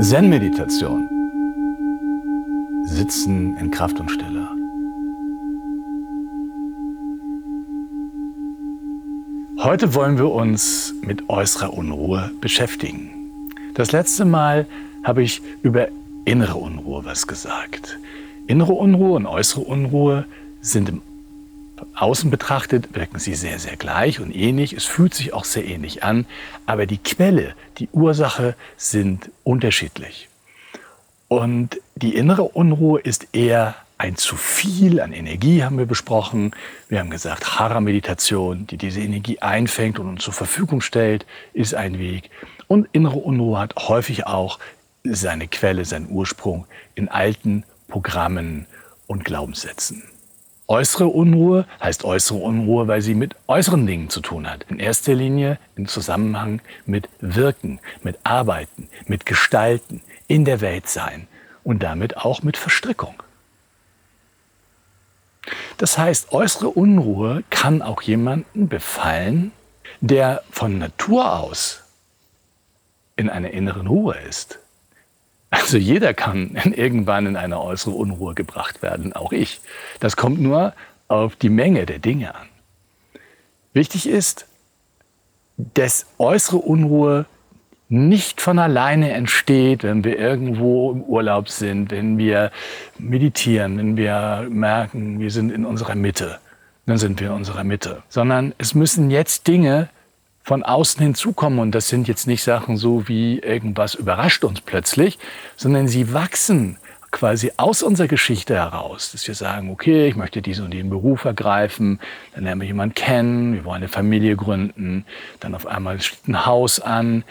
Zen-Meditation. Sitzen in Kraft und Stille. Heute wollen wir uns mit äußerer Unruhe beschäftigen. Das letzte Mal habe ich über innere Unruhe was gesagt. Innere Unruhe und äußere Unruhe sind im Außen betrachtet, wirken sie sehr, sehr gleich und ähnlich. Es fühlt sich auch sehr ähnlich an, aber die Quelle, die Ursache sind unterschiedlich. Und die innere Unruhe ist eher ein zu viel an Energie, haben wir besprochen. Wir haben gesagt, Hara-Meditation, die diese Energie einfängt und uns zur Verfügung stellt, ist ein Weg. Und innere Unruhe hat häufig auch seine Quelle, seinen Ursprung in alten Programmen und Glaubenssätzen. Äußere Unruhe heißt äußere Unruhe, weil sie mit äußeren Dingen zu tun hat. In erster Linie im Zusammenhang mit Wirken, mit Arbeiten, mit Gestalten, in der Welt sein und damit auch mit Verstrickung. Das heißt, äußere Unruhe kann auch jemanden befallen, der von Natur aus in einer inneren Ruhe ist. Also jeder kann irgendwann in eine äußere Unruhe gebracht werden, auch ich. Das kommt nur auf die Menge der Dinge an. Wichtig ist, dass äußere Unruhe nicht von alleine entsteht, wenn wir irgendwo im Urlaub sind, wenn wir meditieren, wenn wir merken, wir sind in unserer Mitte, dann sind wir in unserer Mitte, sondern es müssen jetzt Dinge von außen hinzukommen. Und das sind jetzt nicht Sachen so wie irgendwas überrascht uns plötzlich, sondern sie wachsen quasi aus unserer Geschichte heraus, dass wir sagen, okay, ich möchte diesen und den Beruf ergreifen, dann lernen wir jemanden kennen, wir wollen eine Familie gründen, dann auf einmal steht ein Haus an,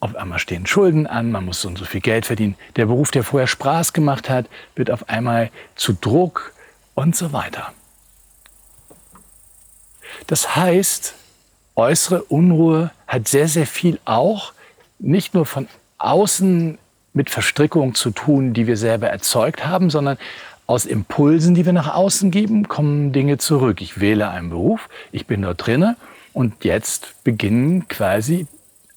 auf einmal stehen Schulden an, man muss so und so viel Geld verdienen. Der Beruf, der vorher Spaß gemacht hat, wird auf einmal zu Druck und so weiter. Das heißt, äußere Unruhe hat sehr, sehr viel auch nicht nur von außen mit Verstrickungen zu tun, die wir selber erzeugt haben, sondern aus Impulsen, die wir nach außen geben, kommen Dinge zurück. Ich wähle einen Beruf, ich bin dort drinne und jetzt beginnen quasi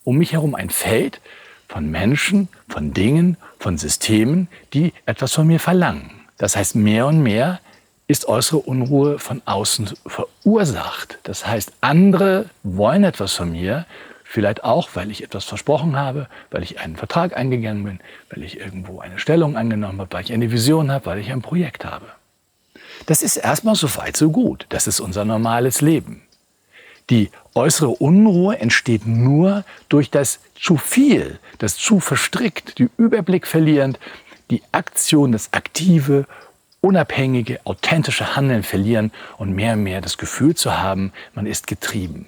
um mich herum ein Feld von Menschen, von Dingen, von Systemen, die etwas von mir verlangen. Das heißt, mehr und mehr ist äußere Unruhe von außen verursacht. Das heißt, andere wollen etwas von mir, vielleicht auch, weil ich etwas versprochen habe, weil ich einen Vertrag eingegangen bin, weil ich irgendwo eine Stellung angenommen habe, weil ich eine Vision habe, weil ich ein Projekt habe. Das ist erstmal so weit, so gut. Das ist unser normales Leben. Die äußere Unruhe entsteht nur durch das zu viel, das zu verstrickt, die Überblick verlierend, die Aktion, das aktive unabhängige, authentische Handeln verlieren und mehr und mehr das Gefühl zu haben, man ist getrieben.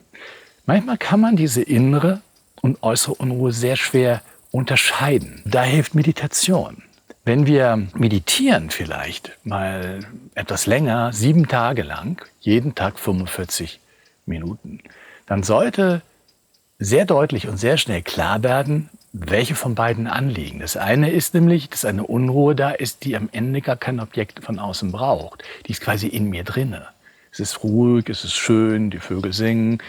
Manchmal kann man diese innere und äußere Unruhe sehr schwer unterscheiden. Da hilft Meditation. Wenn wir meditieren vielleicht mal etwas länger, sieben Tage lang, jeden Tag 45 Minuten, dann sollte sehr deutlich und sehr schnell klar werden, welche von beiden anliegen. Das eine ist nämlich, dass eine Unruhe da ist, die am Ende gar kein Objekt von außen braucht. Die ist quasi in mir drinne. Es ist ruhig, es ist schön, die Vögel singen,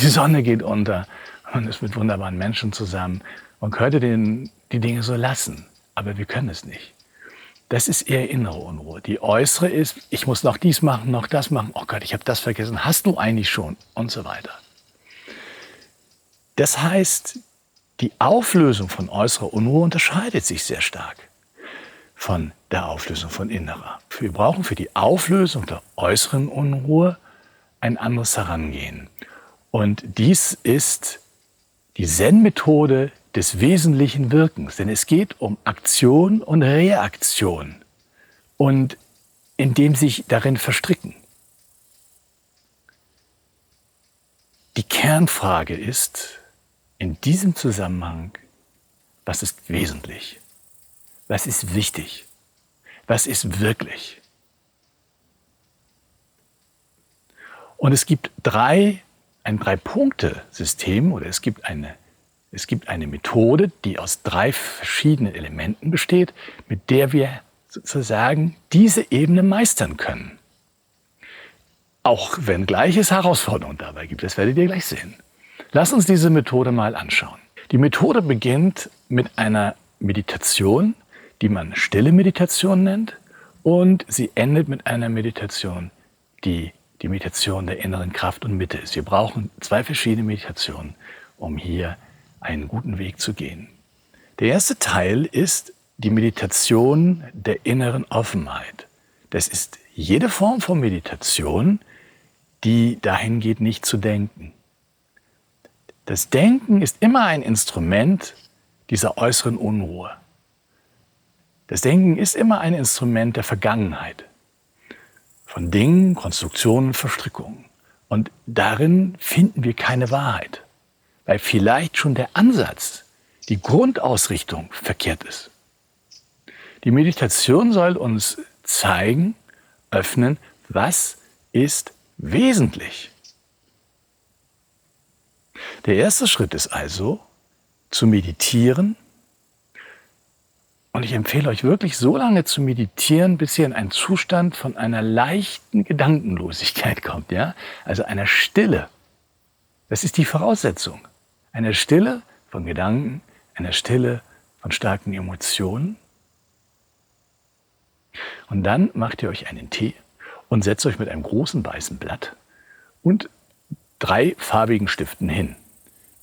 die Sonne geht unter, man ist mit wunderbaren Menschen zusammen. Man könnte den, die Dinge so lassen, aber wir können es nicht. Das ist eher innere Unruhe. Die äußere ist, ich muss noch dies machen, noch das machen. Oh Gott, ich habe das vergessen. Hast du eigentlich schon? Und so weiter. Das heißt, die Auflösung von äußerer Unruhe unterscheidet sich sehr stark von der Auflösung von innerer. Wir brauchen für die Auflösung der äußeren Unruhe ein anderes Herangehen. Und dies ist die Zen-Methode des wesentlichen Wirkens, denn es geht um Aktion und Reaktion und indem sich darin verstricken. Die Kernfrage ist, in diesem Zusammenhang, was ist wesentlich? Was ist wichtig? Was ist wirklich? Und es gibt drei, ein Drei-Punkte-System oder es gibt, eine, es gibt eine Methode, die aus drei verschiedenen Elementen besteht, mit der wir sozusagen diese Ebene meistern können. Auch wenn gleich es Herausforderungen dabei gibt, das werdet ihr gleich sehen. Lass uns diese Methode mal anschauen. Die Methode beginnt mit einer Meditation, die man stille Meditation nennt, und sie endet mit einer Meditation, die die Meditation der inneren Kraft und Mitte ist. Wir brauchen zwei verschiedene Meditationen, um hier einen guten Weg zu gehen. Der erste Teil ist die Meditation der inneren Offenheit. Das ist jede Form von Meditation, die dahin geht, nicht zu denken. Das Denken ist immer ein Instrument dieser äußeren Unruhe. Das Denken ist immer ein Instrument der Vergangenheit, von Dingen, Konstruktionen, Verstrickungen. Und darin finden wir keine Wahrheit, weil vielleicht schon der Ansatz, die Grundausrichtung verkehrt ist. Die Meditation soll uns zeigen, öffnen, was ist wesentlich. Der erste Schritt ist also, zu meditieren. Und ich empfehle euch wirklich so lange zu meditieren, bis ihr in einen Zustand von einer leichten Gedankenlosigkeit kommt, ja? Also einer Stille. Das ist die Voraussetzung. Eine Stille von Gedanken, einer Stille von starken Emotionen. Und dann macht ihr euch einen Tee und setzt euch mit einem großen weißen Blatt und drei farbigen Stiften hin.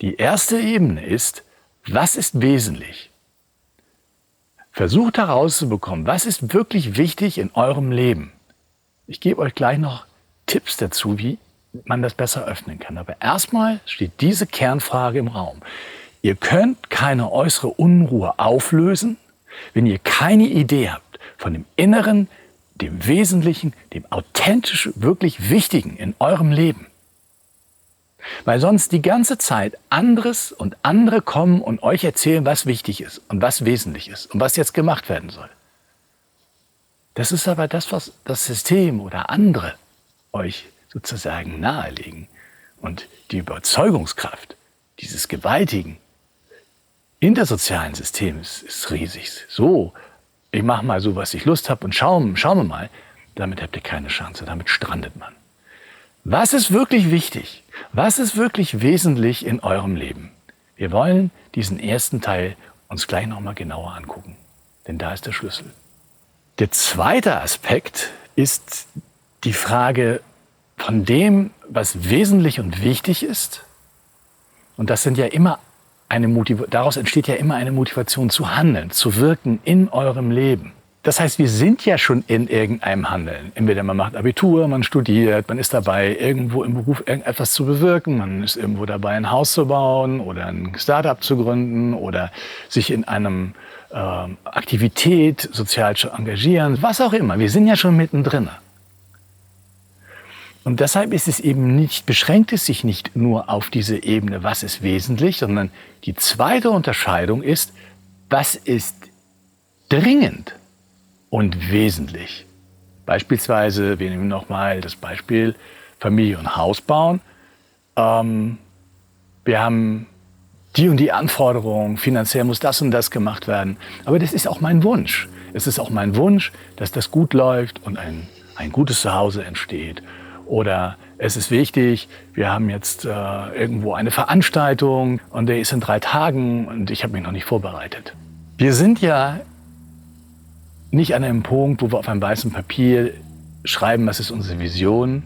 Die erste Ebene ist, was ist wesentlich? Versucht herauszubekommen, was ist wirklich wichtig in eurem Leben. Ich gebe euch gleich noch Tipps dazu, wie man das besser öffnen kann. Aber erstmal steht diese Kernfrage im Raum. Ihr könnt keine äußere Unruhe auflösen, wenn ihr keine Idee habt von dem Inneren, dem Wesentlichen, dem authentisch wirklich Wichtigen in eurem Leben. Weil sonst die ganze Zeit anderes und andere kommen und euch erzählen, was wichtig ist und was wesentlich ist und was jetzt gemacht werden soll. Das ist aber das, was das System oder andere euch sozusagen nahelegen. Und die Überzeugungskraft dieses gewaltigen intersozialen Systems ist riesig. So, ich mache mal so, was ich Lust habe und schauen wir mal, damit habt ihr keine Chance, damit strandet man. Was ist wirklich wichtig? Was ist wirklich wesentlich in eurem Leben? Wir wollen diesen ersten Teil uns gleich nochmal genauer angucken, denn da ist der Schlüssel. Der zweite Aspekt ist die Frage von dem, was wesentlich und wichtig ist. Und das sind ja immer eine Motiv daraus entsteht ja immer eine Motivation zu handeln, zu wirken in eurem Leben. Das heißt, wir sind ja schon in irgendeinem Handeln. Entweder man macht Abitur, man studiert, man ist dabei, irgendwo im Beruf irgendetwas zu bewirken, man ist irgendwo dabei, ein Haus zu bauen oder ein Startup zu gründen oder sich in einem äh, Aktivität sozial zu engagieren, was auch immer. Wir sind ja schon mittendrin. Und deshalb ist es eben nicht, beschränkt es sich nicht nur auf diese Ebene, was ist wesentlich, sondern die zweite Unterscheidung ist, was ist dringend und wesentlich. Beispielsweise, wir nehmen nochmal das Beispiel Familie und Haus bauen. Ähm, wir haben die und die Anforderungen, finanziell muss das und das gemacht werden. Aber das ist auch mein Wunsch. Es ist auch mein Wunsch, dass das gut läuft und ein, ein gutes Zuhause entsteht. Oder es ist wichtig, wir haben jetzt äh, irgendwo eine Veranstaltung und der ist in drei Tagen und ich habe mich noch nicht vorbereitet. Wir sind ja nicht an einem Punkt, wo wir auf einem weißen Papier schreiben, was ist unsere Vision,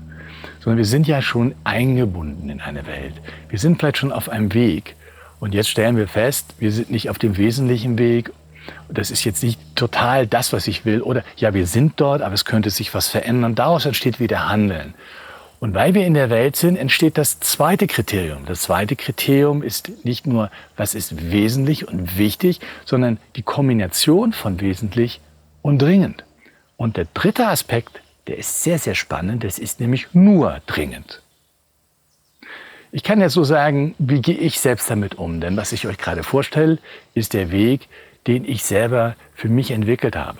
sondern wir sind ja schon eingebunden in eine Welt. Wir sind vielleicht schon auf einem Weg. Und jetzt stellen wir fest, wir sind nicht auf dem wesentlichen Weg. Das ist jetzt nicht total das, was ich will. Oder ja, wir sind dort, aber es könnte sich was verändern. Daraus entsteht wieder Handeln. Und weil wir in der Welt sind, entsteht das zweite Kriterium. Das zweite Kriterium ist nicht nur, was ist wesentlich und wichtig, sondern die Kombination von wesentlich und dringend. Und der dritte Aspekt, der ist sehr, sehr spannend, das ist nämlich nur dringend. Ich kann jetzt so sagen, wie gehe ich selbst damit um? Denn was ich euch gerade vorstelle, ist der Weg, den ich selber für mich entwickelt habe.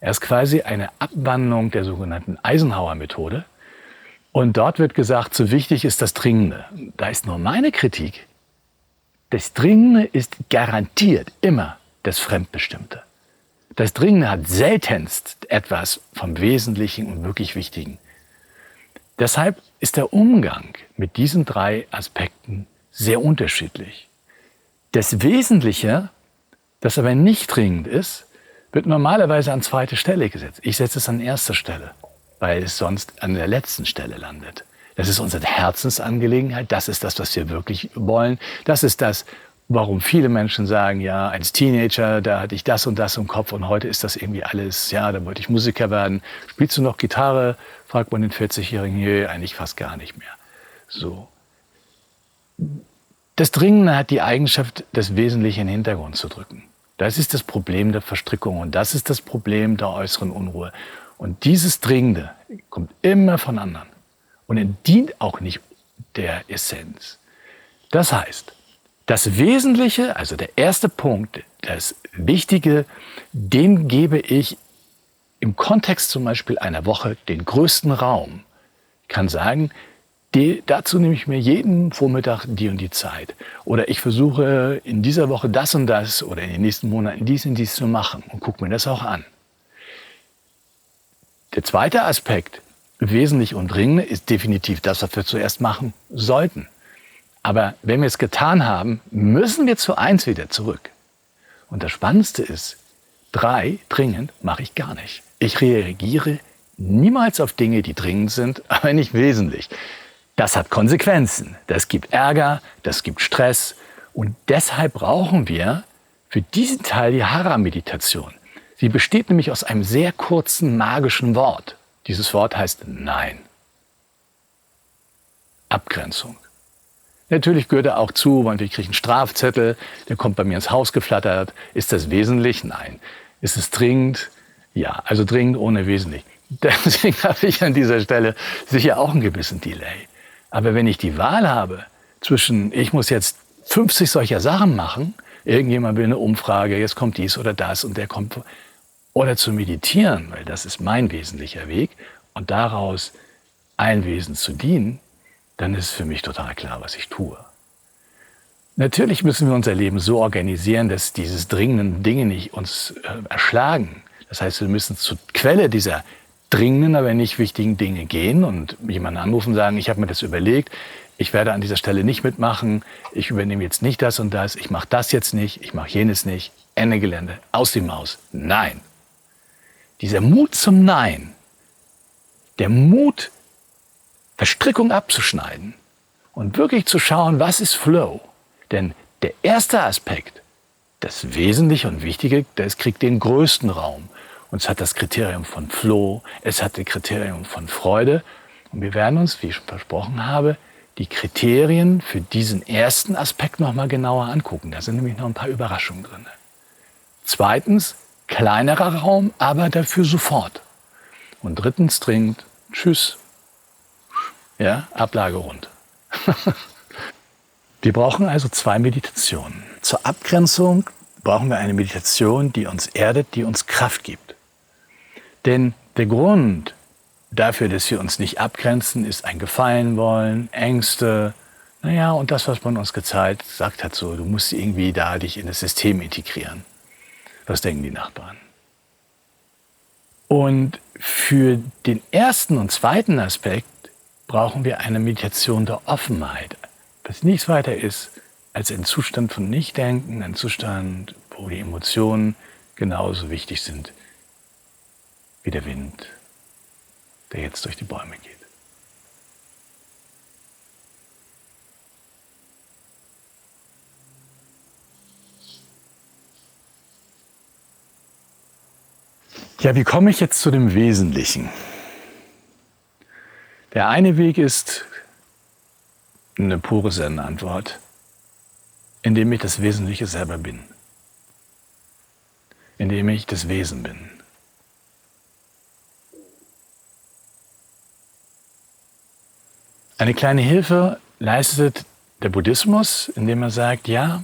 Er ist quasi eine Abwandlung der sogenannten Eisenhower-Methode. Und dort wird gesagt, so wichtig ist das Dringende. Da ist nur meine Kritik. Das Dringende ist garantiert immer das Fremdbestimmte. Das Dringende hat seltenst etwas vom Wesentlichen und wirklich Wichtigen. Deshalb ist der Umgang mit diesen drei Aspekten sehr unterschiedlich. Das Wesentliche, das aber nicht dringend ist, wird normalerweise an zweite Stelle gesetzt. Ich setze es an erste Stelle, weil es sonst an der letzten Stelle landet. Das ist unsere Herzensangelegenheit. Das ist das, was wir wirklich wollen. Das ist das, warum viele Menschen sagen, ja, als Teenager, da hatte ich das und das im Kopf und heute ist das irgendwie alles, ja, da wollte ich Musiker werden. Spielst du noch Gitarre? Fragt man den 40-Jährigen, nee, eigentlich fast gar nicht mehr. So. Das Dringende hat die Eigenschaft, das Wesentliche in den Hintergrund zu drücken. Das ist das Problem der Verstrickung und das ist das Problem der äußeren Unruhe. Und dieses Dringende kommt immer von anderen und dient auch nicht der Essenz. Das heißt, das Wesentliche, also der erste Punkt, das Wichtige, dem gebe ich im Kontext zum Beispiel einer Woche den größten Raum. Ich kann sagen, die, dazu nehme ich mir jeden Vormittag die und die Zeit. Oder ich versuche in dieser Woche das und das oder in den nächsten Monaten dies und dies zu machen und gucke mir das auch an. Der zweite Aspekt, wesentlich und dringend, ist definitiv das, was wir zuerst machen sollten. Aber wenn wir es getan haben, müssen wir zu eins wieder zurück. Und das Spannendste ist, drei dringend mache ich gar nicht. Ich reagiere niemals auf Dinge, die dringend sind, aber nicht wesentlich. Das hat Konsequenzen. Das gibt Ärger, das gibt Stress. Und deshalb brauchen wir für diesen Teil die Hara-Meditation. Sie besteht nämlich aus einem sehr kurzen magischen Wort. Dieses Wort heißt Nein. Abgrenzung. Natürlich gehört er auch zu, ich kriege einen Strafzettel, der kommt bei mir ins Haus geflattert. Ist das wesentlich? Nein. Ist es dringend? Ja, also dringend ohne wesentlich. Deswegen habe ich an dieser Stelle sicher auch einen gewissen Delay. Aber wenn ich die Wahl habe zwischen, ich muss jetzt 50 solcher Sachen machen, irgendjemand will eine Umfrage, jetzt kommt dies oder das und der kommt, oder zu meditieren, weil das ist mein wesentlicher Weg, und daraus ein Wesen zu dienen, dann ist für mich total klar, was ich tue. Natürlich müssen wir unser Leben so organisieren, dass diese dringenden Dinge nicht uns äh, erschlagen. Das heißt, wir müssen zur Quelle dieser dringenden, aber nicht wichtigen Dinge gehen und jemanden anrufen und sagen, ich habe mir das überlegt, ich werde an dieser Stelle nicht mitmachen, ich übernehme jetzt nicht das und das, ich mache das jetzt nicht, ich mache jenes nicht, Ende Gelände, aus die Maus. Nein. Dieser Mut zum Nein, der Mut, Verstrickung abzuschneiden und wirklich zu schauen, was ist Flow. Denn der erste Aspekt, das Wesentliche und Wichtige, das kriegt den größten Raum. Und es hat das Kriterium von Flow, es hat das Kriterium von Freude. Und wir werden uns, wie ich schon versprochen habe, die Kriterien für diesen ersten Aspekt noch mal genauer angucken. Da sind nämlich noch ein paar Überraschungen drin. Zweitens, kleinerer Raum, aber dafür sofort. Und drittens dringend, tschüss. Ja, Ablage rund. wir brauchen also zwei Meditationen. Zur Abgrenzung brauchen wir eine Meditation, die uns erdet, die uns Kraft gibt. Denn der Grund dafür, dass wir uns nicht abgrenzen, ist ein Gefallen wollen, Ängste, naja, und das, was man uns gezeigt sagt hat, so, du musst irgendwie da dich in das System integrieren. Was denken die Nachbarn? Und für den ersten und zweiten Aspekt brauchen wir eine Meditation der Offenheit, was nichts weiter ist als ein Zustand von Nichtdenken, ein Zustand, wo die Emotionen genauso wichtig sind wie der Wind, der jetzt durch die Bäume geht. Ja, wie komme ich jetzt zu dem Wesentlichen? Der eine Weg ist eine pure Zen-Antwort, indem ich das Wesentliche selber bin, indem ich das Wesen bin. Eine kleine Hilfe leistet der Buddhismus, indem er sagt, ja,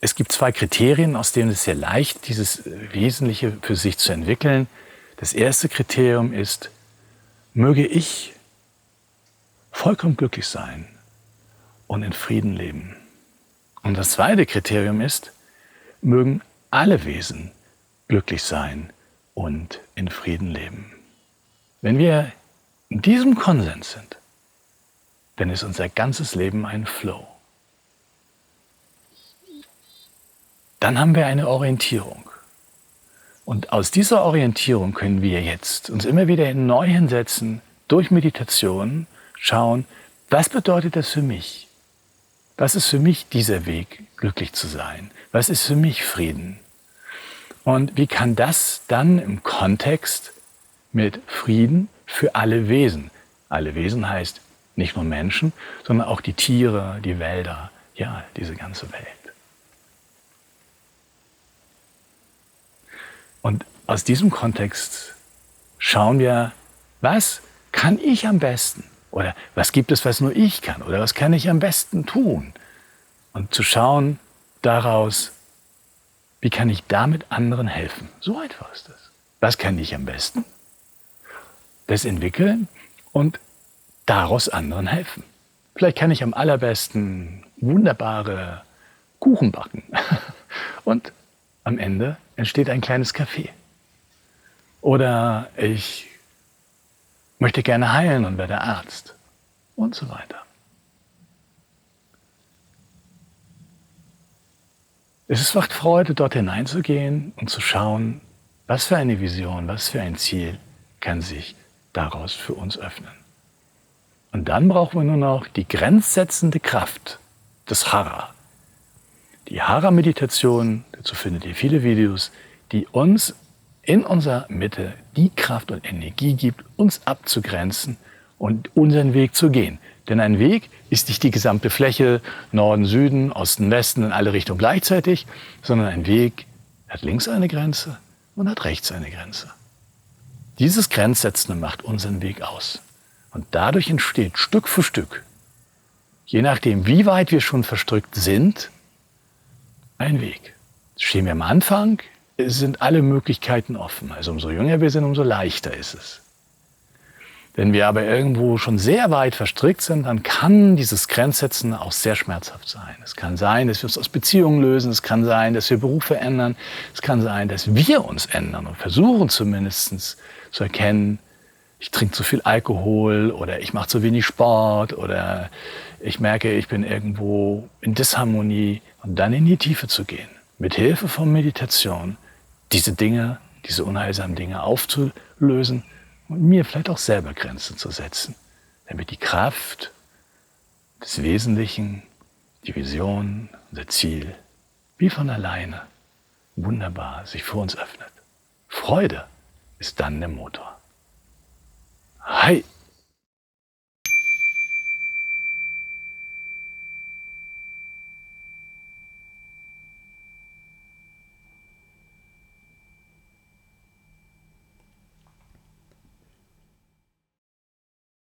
es gibt zwei Kriterien, aus denen es sehr leicht dieses Wesentliche für sich zu entwickeln. Das erste Kriterium ist, möge ich vollkommen glücklich sein und in Frieden leben. Und das zweite Kriterium ist, mögen alle Wesen glücklich sein und in Frieden leben. Wenn wir in diesem Konsens sind, dann ist unser ganzes Leben ein Flow. Dann haben wir eine Orientierung. Und aus dieser Orientierung können wir jetzt uns immer wieder neu hinsetzen, durch Meditation schauen, was bedeutet das für mich? Was ist für mich dieser Weg, glücklich zu sein? Was ist für mich Frieden? Und wie kann das dann im Kontext mit Frieden für alle Wesen? Alle Wesen heißt nicht nur Menschen, sondern auch die Tiere, die Wälder, ja, diese ganze Welt. Und aus diesem Kontext schauen wir, was kann ich am besten? Oder was gibt es, was nur ich kann? Oder was kann ich am besten tun? Und zu schauen daraus, wie kann ich damit anderen helfen? So einfach ist das. Was kann ich am besten? Das entwickeln und daraus anderen helfen. Vielleicht kann ich am allerbesten wunderbare Kuchen backen. Und am Ende entsteht ein kleines Café. Oder ich möchte gerne heilen und werde Arzt. Und so weiter. Es macht Freude, dort hineinzugehen und zu schauen, was für eine Vision, was für ein Ziel kann sich daraus für uns öffnen. Und dann brauchen wir nur noch die grenzsetzende Kraft des Hara. Die Hara-Meditation, dazu findet ihr viele Videos, die uns in unserer Mitte die Kraft und Energie gibt, uns abzugrenzen und unseren Weg zu gehen. Denn ein Weg ist nicht die gesamte Fläche, Norden, Süden, Osten, Westen, in alle Richtungen gleichzeitig, sondern ein Weg hat links eine Grenze und hat rechts eine Grenze. Dieses Grenzsetzende macht unseren Weg aus. Und dadurch entsteht Stück für Stück, je nachdem, wie weit wir schon verstrickt sind, ein Weg. Stehen wir am Anfang, sind alle Möglichkeiten offen. Also umso jünger wir sind, umso leichter ist es. Wenn wir aber irgendwo schon sehr weit verstrickt sind, dann kann dieses Grenzsetzen auch sehr schmerzhaft sein. Es kann sein, dass wir uns aus Beziehungen lösen. Es kann sein, dass wir Berufe ändern. Es kann sein, dass wir uns ändern und versuchen zumindest zu erkennen, ich trinke zu viel Alkohol oder ich mache zu wenig Sport oder ich merke, ich bin irgendwo in Disharmonie und dann in die Tiefe zu gehen. Mit Hilfe von Meditation diese Dinge, diese unheilsamen Dinge aufzulösen und mir vielleicht auch selber Grenzen zu setzen, damit die Kraft des Wesentlichen, die Vision, unser Ziel, wie von alleine wunderbar sich vor uns öffnet. Freude ist dann der Motor. Hi!